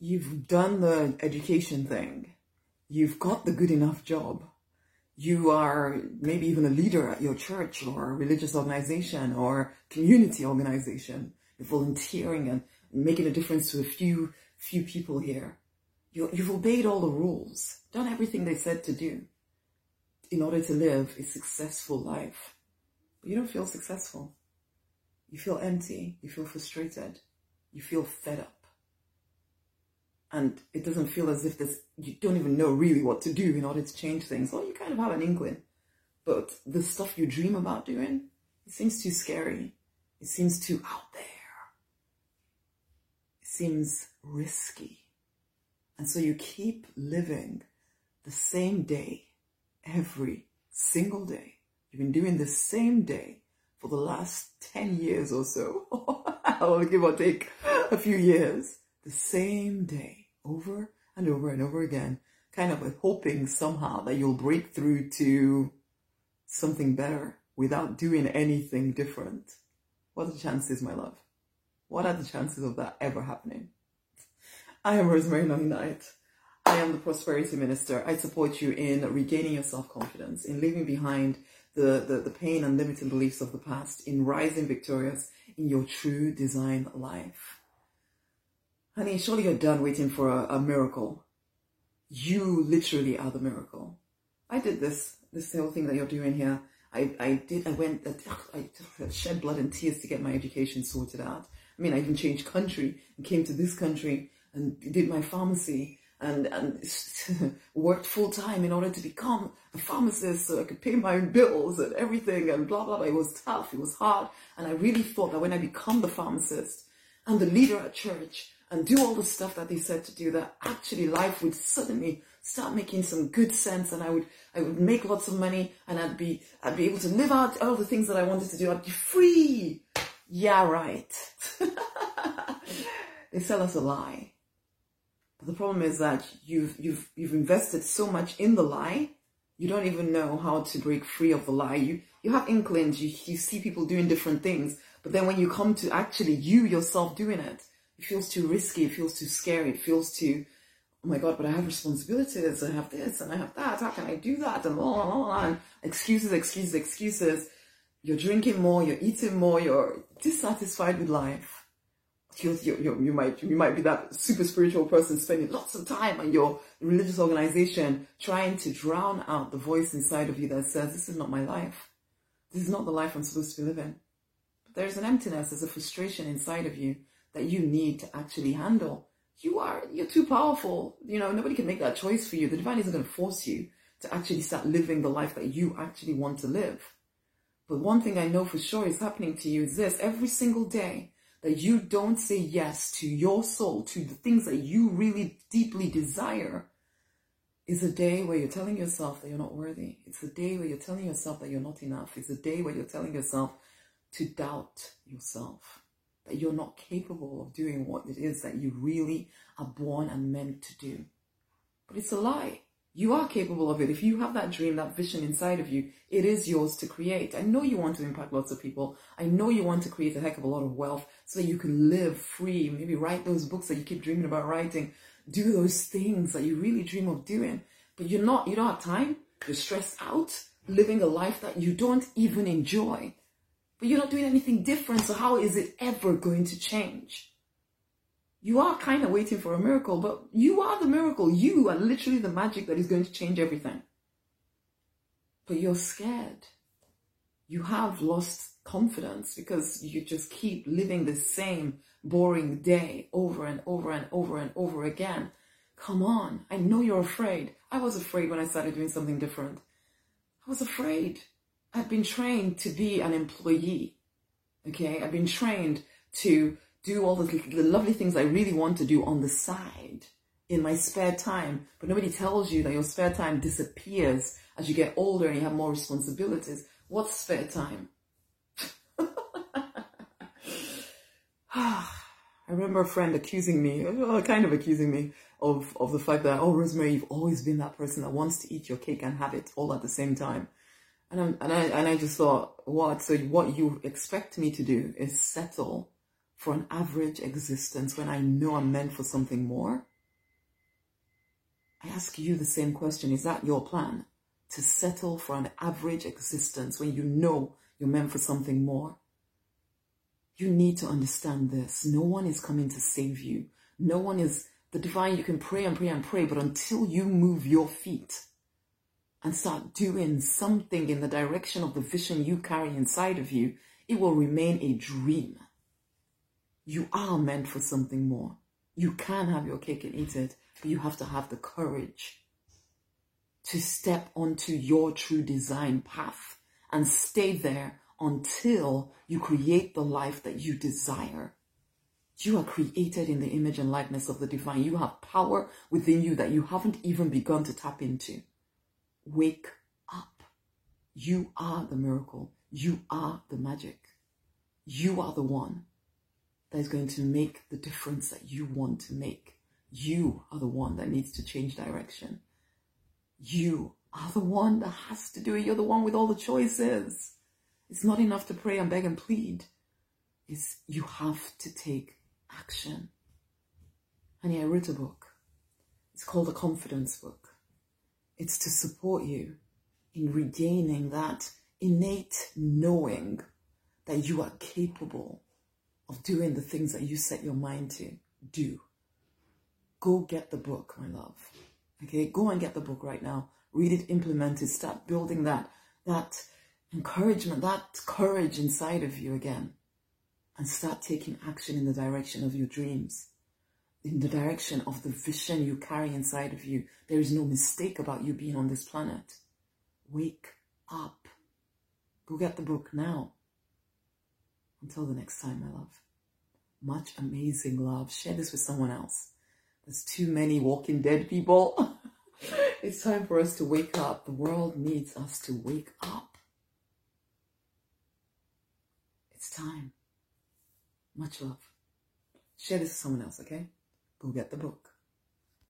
you've done the education thing, you've got the good enough job, you are maybe even a leader at your church or a religious organization or community organization, you're volunteering and making a difference to a few few people here. You, you've obeyed all the rules, done everything they said to do in order to live a successful life. But you don't feel successful. You feel empty. You feel frustrated. You feel fed up. And it doesn't feel as if this, you don't even know really what to do in order to change things. Or you kind of have an inkling. But the stuff you dream about doing, it seems too scary. It seems too out there. It seems risky. And so you keep living the same day every single day. You've been doing the same day for the last 10 years or so. I'll give or take a few years. The same day over and over and over again, kind of hoping somehow that you'll break through to something better without doing anything different. What are the chances, my love? What are the chances of that ever happening? I am Rosemary Long Knight. I am the Prosperity Minister. I support you in regaining your self-confidence, in leaving behind the, the, the pain and limiting beliefs of the past, in rising victorious in your true design life. Honey, surely you're done waiting for a, a miracle. You literally are the miracle. I did this, this whole thing that you're doing here. I, I did, I went, I shed blood and tears to get my education sorted out. I mean, I even changed country and came to this country and did my pharmacy and, and worked full time in order to become a pharmacist so I could pay my own bills and everything and blah, blah, blah. It was tough. It was hard. And I really thought that when I become the pharmacist and the leader at church and do all the stuff that they said to do, that actually life would suddenly start making some good sense and I would, I would make lots of money and I'd be, I'd be able to live out all the things that I wanted to do. I'd be free. Yeah, right. they sell us a lie. But the problem is that you've, you've, you've invested so much in the lie, you don't even know how to break free of the lie. You, you have inklings, you, you see people doing different things, but then when you come to actually you yourself doing it, it feels too risky, it feels too scary, it feels too, oh my God, but I have responsibilities, I have this and I have that, how can I do that? And blah, blah, blah, and excuses, excuses, excuses. You're drinking more, you're eating more, you're dissatisfied with life you, you, you might you might be that super spiritual person spending lots of time on your religious organization trying to drown out the voice inside of you that says this is not my life this is not the life i'm supposed to be living but there's an emptiness there's a frustration inside of you that you need to actually handle. You are you're too powerful. You know nobody can make that choice for you. The divine isn't going to force you to actually start living the life that you actually want to live. But one thing i know for sure is happening to you is this. Every single day that you don't say yes to your soul, to the things that you really deeply desire, is a day where you're telling yourself that you're not worthy. It's a day where you're telling yourself that you're not enough. It's a day where you're telling yourself to doubt yourself, that you're not capable of doing what it is that you really are born and meant to do. But it's a lie. You are capable of it. If you have that dream, that vision inside of you, it is yours to create. I know you want to impact lots of people. I know you want to create a heck of a lot of wealth so that you can live free. Maybe write those books that you keep dreaming about writing. Do those things that you really dream of doing. But you're not, you don't have time. You're stressed out, living a life that you don't even enjoy. But you're not doing anything different. So how is it ever going to change? you are kind of waiting for a miracle, but you are the miracle. You are literally the magic that is going to change everything. But you're scared. You have lost confidence because you just keep living the same boring day over and over and over and over again. Come on. I know you're afraid. I was afraid when I started doing something different. I was afraid. I've been trained to be an employee. Okay. I've been trained to do all the, the lovely things I really want to do on the side in my spare time. But nobody tells you that your spare time disappears as you get older and you have more responsibilities. What's spare time? I remember a friend accusing me, kind of accusing me of, of the fact that, oh, Rosemary, you've always been that person that wants to eat your cake and have it all at the same time. And, I'm, and I and I just thought, what? So what you expect me to do is settle for an average existence when I know I'm meant for something more? I ask you the same question. Is that your plan? To settle for an average existence when you know you're meant for something more? You need to understand this. No one is coming to save you. No one is the divine. You can pray and pray and pray, but until you move your feet and start doing something in the direction of the vision you carry inside of you, it will remain a dream. You are meant for something more. You can have your cake and eat it, but you have to have the courage to step onto your true design path and stay there until you create the life that you desire. You are created in the image and likeness of the divine. You have power within you that you haven't even begun to tap into. Wake up. You are the miracle. You are the magic. You are the one that is going to make the difference that you want to make. You are the one that needs to change direction. You are the one that has to do it. You're the one with all the choices. It's not enough to pray and beg and plead. It's you have to take action. Honey, I wrote a book. It's called a confidence book. It's to support you in regaining that innate knowing that you are capable of doing the things that you set your mind to do. Go get the book, my love. Okay, go and get the book right now. Read it, implement it, start building that that encouragement, that courage inside of you again. And start taking action in the direction of your dreams, in the direction of the vision you carry inside of you. There is no mistake about you being on this planet. Wake up. Go get the book now. Until the next time, my love. Much amazing love. Share this with someone else. There's too many walking dead people. it's time for us to wake up. The world needs us to wake up. It's time. Much love. Share this with someone else, okay? Go get the book.